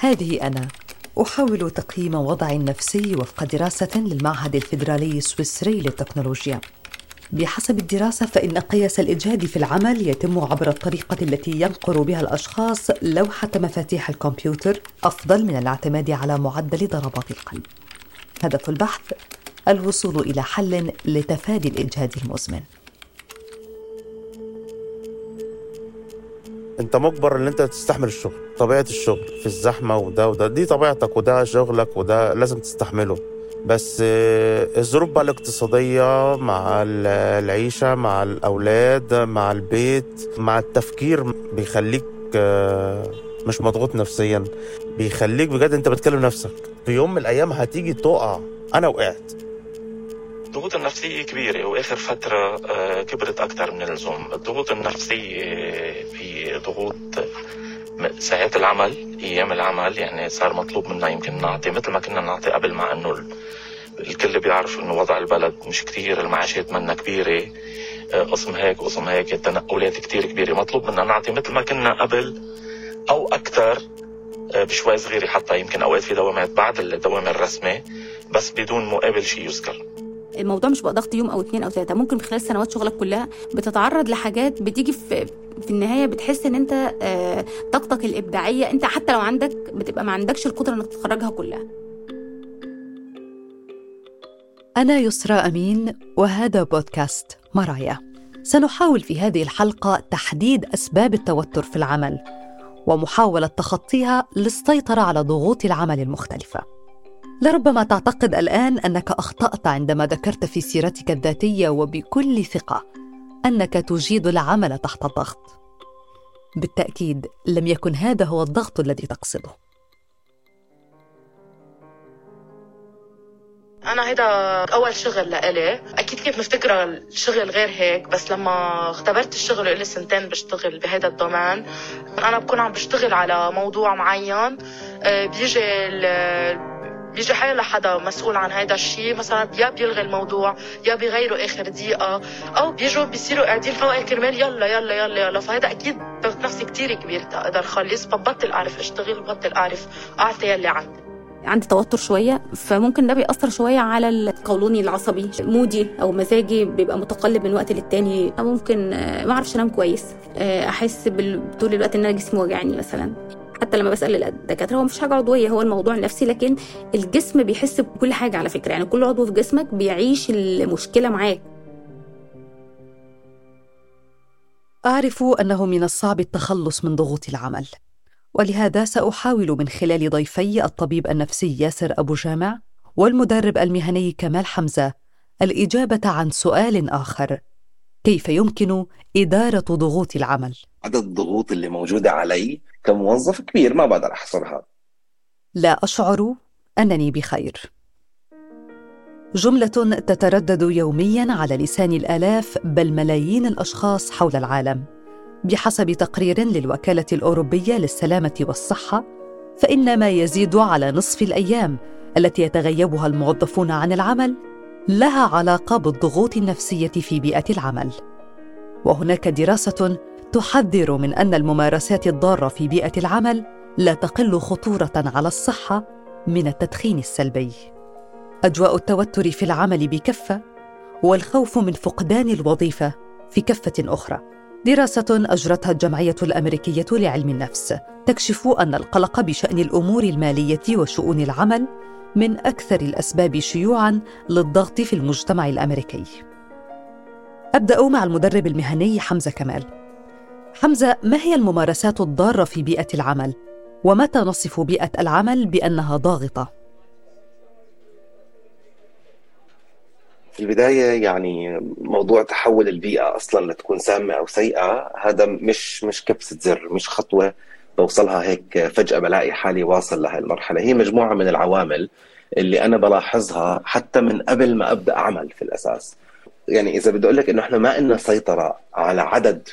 هذه أنا أحاول تقييم وضعي النفسي وفق دراسة للمعهد الفيدرالي السويسري للتكنولوجيا بحسب الدراسة فإن قياس الإجهاد في العمل يتم عبر الطريقة التي ينقر بها الأشخاص لوحة مفاتيح الكمبيوتر أفضل من الاعتماد على معدل ضربات القلب. هدف البحث الوصول إلى حل لتفادي الإجهاد المزمن. انت مجبر ان انت تستحمل الشغل طبيعة الشغل في الزحمة وده وده دي طبيعتك وده شغلك وده لازم تستحمله. بس آه، الظروف بقى الاقتصادية مع العيشة مع الأولاد مع البيت مع التفكير بيخليك آه، مش مضغوط نفسيا بيخليك بجد انت بتكلم نفسك. في يوم من الأيام هتيجي تقع. أنا وقعت. الضغوط النفسية كبيرة وآخر فترة آه، كبرت أكثر من اللزوم. الضغوط النفسية في ضغوط ساعات العمل أيام العمل يعني صار مطلوب منا يمكن نعطي مثل ما كنا نعطي قبل مع إنه الكل بيعرف إنه وضع البلد مش كتير المعاشات منا كبيرة. آه، قسم هيك قسم هيك التنقلات كتير كبيرة. مطلوب منا نعطي مثل ما كنا قبل أو أكثر آه، بشوي صغيره حتى يمكن أوقات في دوامات بعد الدوام الرسمي بس بدون مقابل شيء يذكر. الموضوع مش بقى ضغط يوم أو اثنين أو ثلاثة ممكن خلال سنوات شغلك كلها بتتعرض لحاجات بتيجي في في النهاية بتحس إن أنت آه، طاقتك الإبداعية. أنت حتى لو عندك بتبقى ما عندكش القدرة إنك تخرجها كلها. أنا يسرى أمين وهذا بودكاست مرايا. سنحاول في هذه الحلقة تحديد أسباب التوتر في العمل ومحاولة تخطيها للسيطرة على ضغوط العمل المختلفة. لربما تعتقد الآن أنك أخطأت عندما ذكرت في سيرتك الذاتية وبكل ثقة أنك تجيد العمل تحت الضغط. بالتأكيد لم يكن هذا هو الضغط الذي تقصده. أنا هيدا أول شغل لإلي أكيد كنت مفتكره الشغل غير هيك بس لما اختبرت الشغل ولي سنتين بشتغل بهذا الدومين أنا بكون عم بشتغل على موضوع معين آه، بيجي بيجي حيلا حدا مسؤول عن هذا الشيء مثلا يا بيلغي الموضوع يا بيغيروا آخر دقيقة أو بيجوا بيصيروا قاعدين فوق كرمال يلا يلا يلا يلا. فهذا أكيد ضغط نفسي كثير كبير تقدر خلص فبطل أعرف اشتغل بطل أعرف أعطي يلي عندي. عندي توتر شوية فممكن ده بيأثر شوية على القولوني العصبي. مودي أو مزاجي بيبقى متقلب من وقت للتاني. ممكن ما أعرفش أنام كويس. أحس طول الوقت إن أنا جسمي وجعني مثلا. حتى لما بسأل الدكاترة هو مش حاجة عضوية هو الموضوع نفسي لكن الجسم بيحس بكل حاجة على فكرة. يعني كل عضو في جسمك بيعيش المشكلة معاك. أعرف أنه من الصعب التخلص من ضغوط العمل ولهذا سأحاول من خلال ضيفي الطبيب النفسي ياسر أبو جامع والمدرب المهني كمال حمزة الإجابة عن سؤال آخر. كيف يمكن إدارة ضغوط العمل؟ عدد الضغوط اللي موجودة علي كموظف كبير ما بقدر أحصرها. لا أشعر أنني بخير. جملة تتردد يوميا على لسان الآلاف بل ملايين الأشخاص حول العالم. بحسب تقرير للوكالة الأوروبية للسلامة والصحة فإن ما يزيد على نصف الأيام التي يتغيبها الموظفون عن العمل لها علاقة بالضغوط النفسية في بيئة العمل. وهناك دراسة تحذر من أن الممارسات الضارة في بيئة العمل لا تقل خطورة على الصحة من التدخين السلبي. أجواء التوتر في العمل بكفة والخوف من فقدان الوظيفة في كفة أخرى. دراسة أجرتها الجمعية الأمريكية لعلم النفس تكشف أن القلق بشأن الأمور المالية وشؤون العمل من أكثر الأسباب شيوعا للضغط في المجتمع الأمريكي. أبدأ مع المدرب المهني حمزة كمال. حمزة ما هي الممارسات الضارة في بيئة العمل؟ ومتى نصف بيئة العمل بأنها ضاغطة؟ في البداية يعني موضوع تحول البيئة أصلا لتكون سامة أو سيئة هذا مش مش كبسة زر مش خطوة بوصلها هيك فجأة بلاقي حالي واصل لهي المرحلة. هي مجموعة من العوامل اللي أنا بلاحظها حتى من قبل ما أبدأ اعمل في الأساس. يعني إذا بدي أقول لك إنه إحنا ما لنا سيطرة على عدد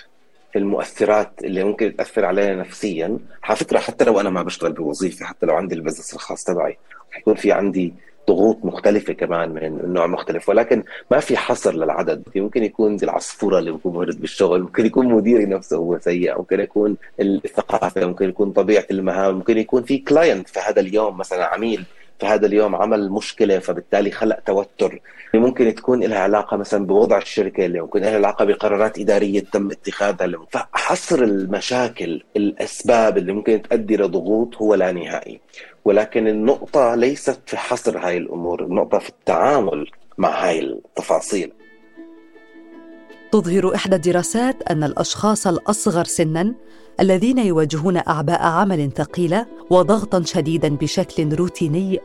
المؤثرات اللي ممكن تأثر علينا نفسيا. على فكرة حتى لو أنا ما بشتغل بوظيفة حتى لو عندي ال business الخاص تبعي حيكون في عندي ضغوط مختلفة كمان من نوع مختلف. ولكن ما في حصر للعدد. ممكن يكون زي العصفورة اللي بيكون مهرد بالشغل. ممكن يكون مديري نفسه هو سيء. ممكن يكون الثقافة. ممكن يكون طبيعة المهام. ممكن يكون في client في هذا اليوم مثلا عميل في هذا اليوم عمل مشكلة فبالتالي خلق توتر. ممكن تكون لها علاقة مثلا بوضع الشركة اللي ممكن لها علاقة بقرارات إدارية تم اتخاذها فحصر المشاكل الأسباب اللي ممكن تؤدي لضغوط هو لا نهائي ولكن النقطة ليست في حصر هاي الأمور النقطة في التعامل مع هاي التفاصيل تظهر إحدى الدراسات أن الأشخاص الأصغر سناً الذين يواجهون أعباء عمل ثقيلة وضغطاً شديداً بشكل روتيني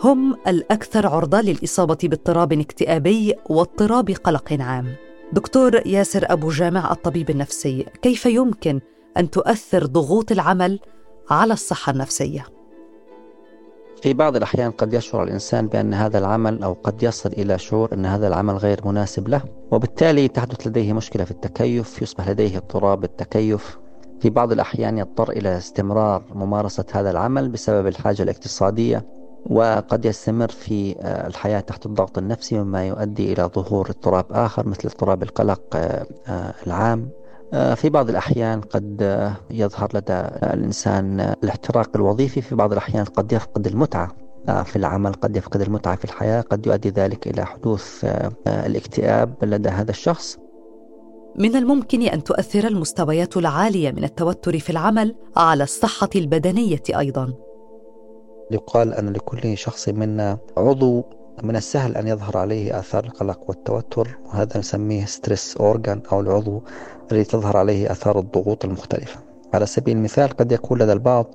هم الأكثر عرضة للإصابة باضطراب اكتئابي واضطراب قلق عام. دكتور ياسر أبو جامع الطبيب النفسي، كيف يمكن أن تؤثر ضغوط العمل على الصحة النفسية؟ في بعض الأحيان قد يشعر الإنسان بأن هذا العمل أو قد يصل إلى شعور أن هذا العمل غير مناسب له وبالتالي تحدث لديه مشكلة في التكيف يصبح لديه اضطراب التكيف في بعض الأحيان يضطر إلى استمرار ممارسة هذا العمل بسبب الحاجة الاقتصادية وقد يستمر في آه، الحياة تحت الضغط النفسي مما يؤدي إلى ظهور اضطراب آخر مثل اضطراب القلق آه، آه، العام. في بعض الأحيان قد يظهر لدى الإنسان الاحتراق الوظيفي في بعض الأحيان قد يفقد المتعة في العمل قد يفقد المتعة في الحياة قد يؤدي ذلك إلى حدوث الاكتئاب لدى هذا الشخص. من الممكن أن تؤثر المستويات العالية من التوتر في العمل على الصحة البدنية أيضا. يقال أن لكل شخص منا عضو من السهل أن يظهر عليه آثار القلق والتوتر وهذا نسميه stress organ أو العضو الذي تظهر عليه آثار الضغوط المختلفة. على سبيل المثال قد يكون لدى البعض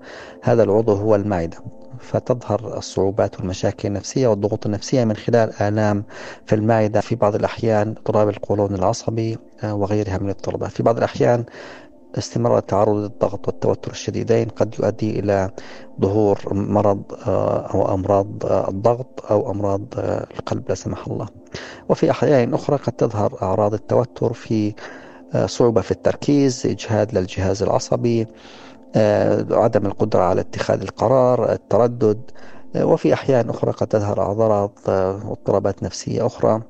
هذا العضو هو المعدة. فتظهر الصعوبات والمشاكل النفسية والضغوط النفسية من خلال آلام في المعدة في بعض الأحيان اضطراب القولون العصبي آه، وغيرها من الاضطرابات في بعض الأحيان استمرار التعرض للضغط والتوتر الشديدين قد يؤدي إلى ظهور مرض آه، أو أمراض آه، الضغط أو أمراض القلب لا سمح الله. وفي أحيان أخرى قد تظهر أعراض التوتر في صعوبة في التركيز إجهاد للجهاز العصبي آه، عدم القدرة على اتخاذ القرار التردد آه، وفي أحيان أخرى قد تظهر أعراض آه، واضطرابات نفسية أخرى.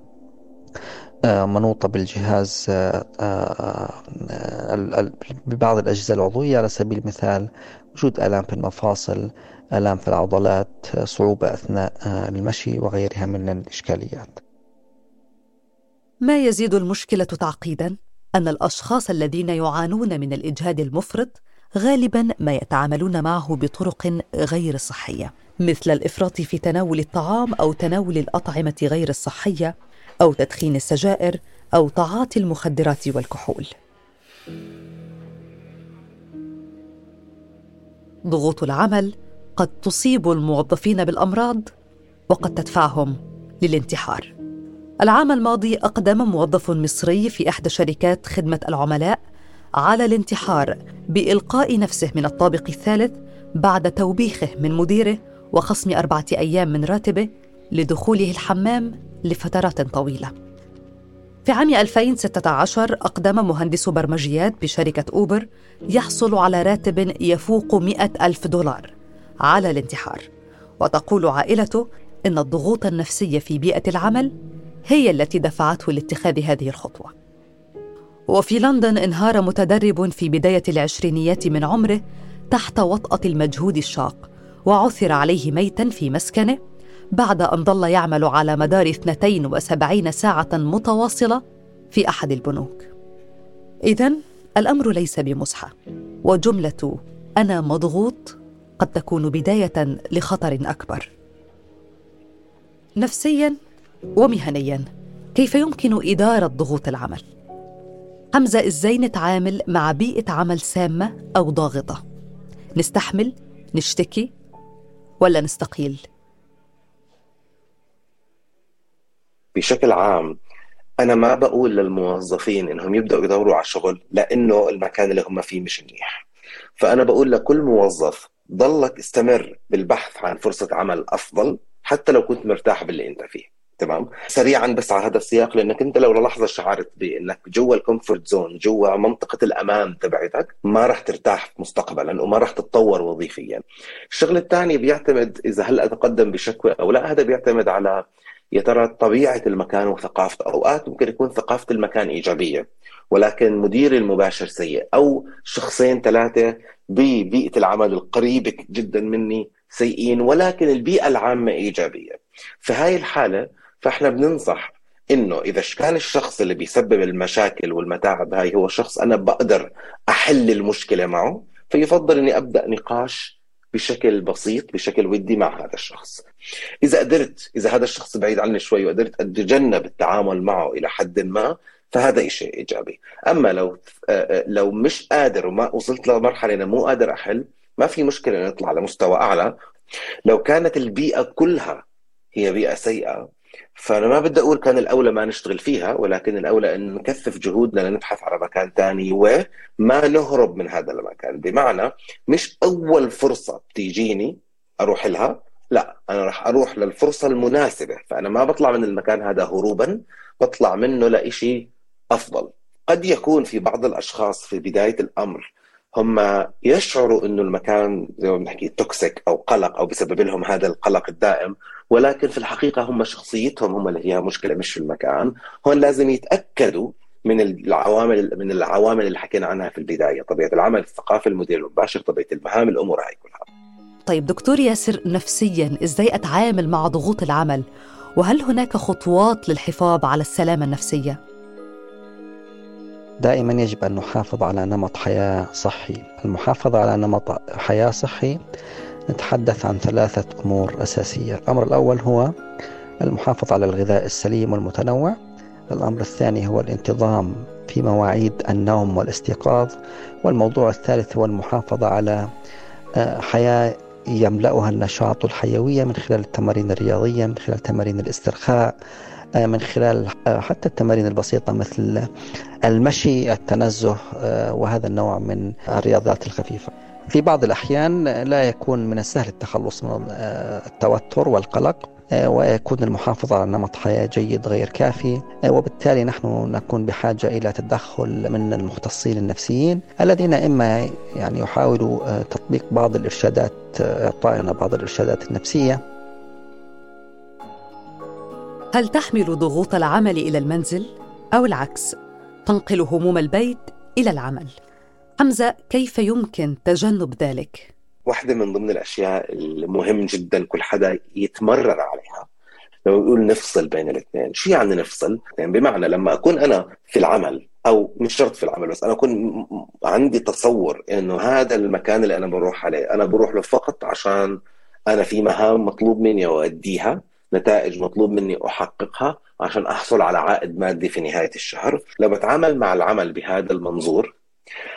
منوطة بالجهاز ببعض الأجهزة العضوية على سبيل المثال وجود آلام في المفاصل آلام في العضلات صعوبة أثناء المشي وغيرها من الإشكاليات. ما يزيد المشكلة تعقيدا؟ أن الأشخاص الذين يعانون من الإجهاد المفرط غالبا ما يتعاملون معه بطرق غير صحية مثل الإفراط في تناول الطعام أو تناول الأطعمة غير الصحية أو تدخين السجائر أو تعاطي المخدرات والكحول. ضغوط العمل قد تصيب الموظفين بالأمراض وقد تدفعهم للانتحار. العام الماضي أقدم موظف مصري في إحدى شركات خدمة العملاء على الانتحار بإلقاء نفسه من الطابق الثالث بعد توبيخه من مديره وخصم أربعة أيام من راتبه لدخوله الحمام لفترات طويلة. في عام 2016 أقدم مهندس برمجيات بشركة أوبر يحصل على راتب يفوق مئة ألف دولار على الانتحار. وتقول عائلته إن الضغوط النفسية في بيئة العمل هي التي دفعته لاتخاذ هذه الخطوة. وفي لندن انهار متدرب في بداية العشرينيات من عمره تحت وطأة المجهود الشاق وعثر عليه ميتا في مسكنه بعد أن ظل يعمل على مدار 72 ساعة متواصلة في أحد البنوك. إذا الأمر ليس بمزحة وجملة أنا مضغوط قد تكون بداية لخطر أكبر. نفسيا ومهنيا كيف يمكن إدارة ضغوط العمل؟ حمزة إزاي نتعامل مع بيئة عمل سامة أو ضاغطة. نستحمل نشتكي ولا نستقيل؟ بشكل عام أنا ما بقول للموظفين إنهم يبدأوا يدوروا على شغل لأنه المكان اللي هم فيه مش منيح. فأنا بقول لكل موظف ضلك استمر بالبحث عن فرصة عمل أفضل حتى لو كنت مرتاح باللي أنت فيه تمام؟ سريعا بس على هذا السياق لأنك أنت لو للحظه شعرت بإنك جوا ال comfort zone جوا منطقة الامان تبعتك ما راح ترتاح مستقبلا وما راح تتطور وظيفيا. الشغله الثانية بيعتمد إذا هلا تقدم بشكوى أو لا هذا بيعتمد على يا ترى طبيعة المكان وثقافته أوقات ممكن يكون ثقافة المكان إيجابية ولكن مديري المباشر سيء أو شخصين ثلاثة ببيئة العمل القريبة جدا مني سيئين ولكن البيئة العامة إيجابية. في هاي الحالة فإحنا بننصح إنه إذا كان الشخص اللي بيسبب المشاكل والمتاعب هاي هو شخص أنا بقدر أحل المشكلة معه فيفضل إني أبدأ نقاش بشكل بسيط بشكل ودي مع هذا الشخص. إذا قدرت إذا هذا الشخص بعيد عني شوي وقدرت أتجنب التعامل معه إلى حد ما فهذا شيء إيجابي. أما لو لو مش قادر وما وصلت لمرحلة أنا مو قادر أحل ما في مشكلة نطلع لمستوى أعلى. لو كانت البيئة كلها هي بيئة سيئة فأنا ما بدي أقول كان الأولى ما نشتغل فيها ولكن الأولى إن نكثف جهودنا لنبحث على مكان ثاني وما نهرب من هذا المكان. بمعنى مش أول فرصة بتيجيني أروح لها لا أنا راح أروح للفرصة المناسبة. فأنا ما بطلع من المكان هذا هروبا بطلع منه لإشي أفضل. قد يكون في بعض الأشخاص في بداية الأمر هم يشعروا إنه المكان زي ما بنحكي توكسيك أو قلق أو بسبب لهم هذا القلق الدائم ولكن في الحقيقة هم شخصيتهم هم اللي فيها مشكلة مش في المكان. هون لازم يتأكدوا من العوامل من العوامل اللي حكينا عنها في البداية طبيعة العمل الثقافة المدير المباشر طبيعة المهام الأمور هاي كلها. طيب دكتور ياسر نفسيا إزاي أتعامل مع ضغوط العمل؟ وهل هناك خطوات للحفاظ على السلامة النفسية؟ دائما يجب أن نحافظ على نمط حياة صحي. المحافظة على نمط حياة صحي نتحدث عن ثلاثة أمور أساسية. الأمر الأول هو المحافظة على الغذاء السليم والمتنوع. الأمر الثاني هو الانتظام في مواعيد النوم والاستيقاظ. والموضوع الثالث هو المحافظة على آه، حياة يملأها النشاط والحيوية من خلال التمارين الرياضية من خلال تمارين الاسترخاء. من خلال آه، حتى التمارين البسيطة مثل المشي التنزه آه، وهذا النوع من الرياضات الخفيفة. في بعض الأحيان لا يكون من السهل التخلص من التوتر والقلق ويكون المحافظة على نمط حياة جيد غير كافي وبالتالي نحن نكون بحاجة إلى تدخل من المختصين النفسيين الذين إما يعني يحاولوا تطبيق بعض الإرشادات إعطائنا بعض الإرشادات النفسية هل تحمل ضغوط العمل إلى المنزل أو العكس؟ تنقل هموم البيت إلى العمل. حمزة كيف يمكن تجنب ذلك؟ واحدة من ضمن الأشياء المهم جدا كل حدا يتمرن عليها. لو يقول نفصل بين الاثنين شو يعني نفصل؟ يعني بمعنى لما أكون أنا في العمل أو مش شرط في العمل بس أنا أكون عندي تصور إنه هذا المكان اللي أنا بروح عليه أنا بروح له فقط عشان أنا في مهام مطلوب مني أؤديها نتائج مطلوب مني أحققها عشان أحصل على عائد مادي في نهاية الشهر. لو بتعامل مع العمل بهذا المنظور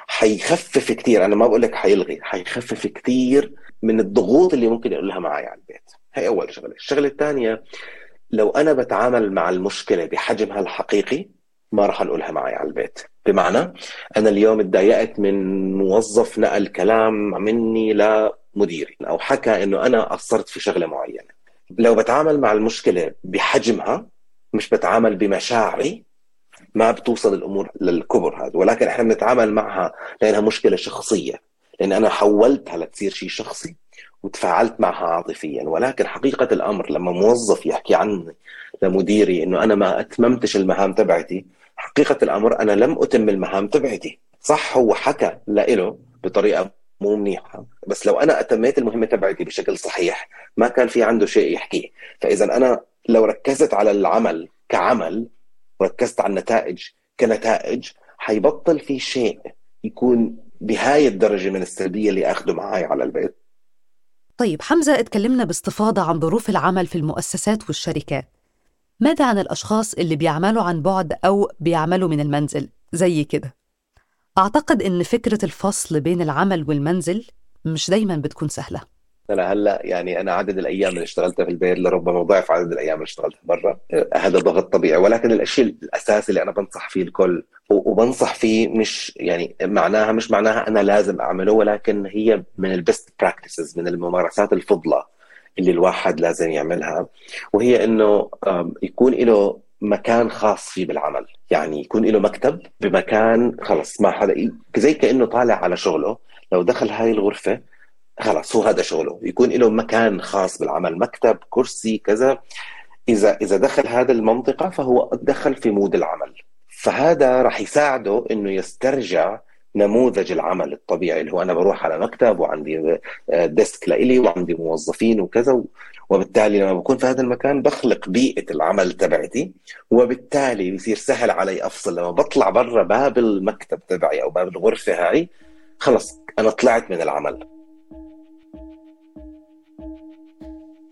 حيخفف كثير أنا ما بقول لك حيلغي حيخفف كثير من الضغوط اللي ممكن يقولها معي على البيت. هي أول شغلة. الشغلة الثانية لو أنا بتعامل مع المشكلة بحجمها الحقيقي ما راح انقلها معي على البيت. بمعنى أنا اليوم تضايقت من موظف نقل كلام مني لمديري أو حكى إنه أنا قصرت في شغلة معينة. لو بتعامل مع المشكلة بحجمها مش بتعامل بمشاعري ما بتوصل الأمور للكبر هذا. ولكن إحنا بنتعامل معها لأنها مشكلة شخصية. لأن أنا حولتها لتصير شيء شخصي وتفاعلت معها عاطفيا. ولكن حقيقة الأمر لما موظف يحكي عني لمديري إنه أنا ما أتممتش المهام تبعتي حقيقة الأمر أنا لم أتم المهام تبعتي. صح هو حكى لإله بطريقة مو منيحة. بس لو أنا أتميت المهمة تبعتي بشكل صحيح ما كان في عنده شيء يحكيه. فإذا أنا لو ركزت على العمل كعمل وركزت على النتائج كنتائج حيبطل في شيء يكون بهاي الدرجة من السلبية اللي اخذه معي على البيت. طيب حمزة اتكلمنا باستفاضة عن ظروف العمل في المؤسسات والشركات. ماذا عن الأشخاص اللي بيعملوا عن بعد أو بيعملوا من المنزل؟ زي كده. أعتقد إن فكرة الفصل بين العمل والمنزل مش دايما بتكون سهلة. أنا هلأ يعني أنا عدد الأيام اللي اشتغلتها في البيت لربما ضعف عدد الأيام اللي اشتغلتها برا. هذا ضغط طبيعي ولكن الشيء الاساسي اللي أنا بنصح فيه الكل وبنصح فيه مش يعني معناها مش معناها أنا لازم أعمله ولكن هي من البست براكتسز من الممارسات الفضلى اللي الواحد لازم يعملها. وهي إنه يكون له مكان خاص فيه بالعمل. يعني يكون له مكتب بمكان خلص ما حدا زي كأنه طالع على شغله لو دخل هاي الغرفة خلص هو هذا شغله. يكون له مكان خاص بالعمل مكتب كرسي كذا. إذا إذا دخل هذا المنطقة فهو دخل في mode العمل. فهذا راح يساعده إنه يسترجع نموذج العمل الطبيعي اللي هو أنا بروح على مكتب وعندي desk لإلي وعندي موظفين وكذا وبالتالي لما بكون في هذا المكان بخلق بيئة العمل تبعتي وبالتالي بيصير سهل علي أفصل. لما بطلع برا باب المكتب تبعي أو باب الغرفة هاي خلص أنا طلعت من العمل.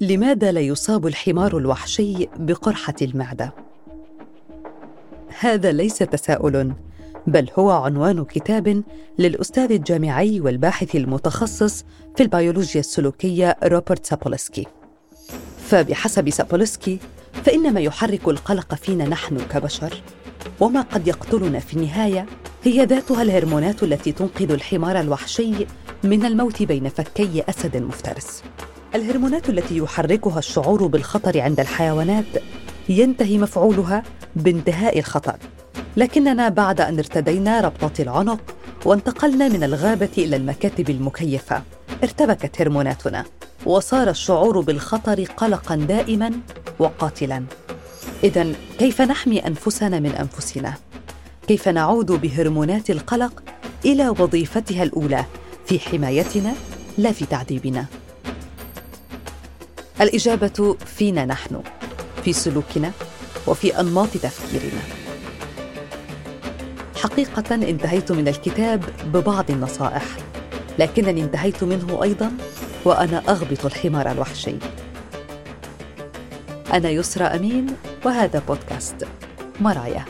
لماذا لا يصاب الحمار الوحشي بقرحة المعدة؟ هذا ليس تساؤل بل هو عنوان كتاب للأستاذ الجامعي والباحث المتخصص في البيولوجيا السلوكية روبرت سابولسكي. فبحسب سابولسكي فإن ما يحرك القلق فينا نحن كبشر. وما قد يقتلنا في النهاية هي ذاتها الهرمونات التي تنقذ الحمار الوحشي من الموت بين فكي أسد مفترس. الهرمونات التي يحركها الشعور بالخطر عند الحيوانات ينتهي مفعولها بانتهاء الخطر. لكننا بعد أن ارتدينا ربطة العنق وانتقلنا من الغابة إلى المكاتب المكيفة ارتبكت هرموناتنا. وصار الشعور بالخطر قلقا دائما وقاتلا. اذا كيف نحمي أنفسنا من أنفسنا؟ كيف نعود بهرمونات القلق إلى وظيفتها الأولى في حمايتنا لا في تعذيبنا؟ الإجابة فينا نحن في سلوكنا وفي أنماط تفكيرنا. حقيقة انتهيت من الكتاب ببعض النصائح لكنني انتهيت منه أيضا وأنا أغبط الحمار الوحشي. أنا يسرى أمين وهذا بودكاست مرايا.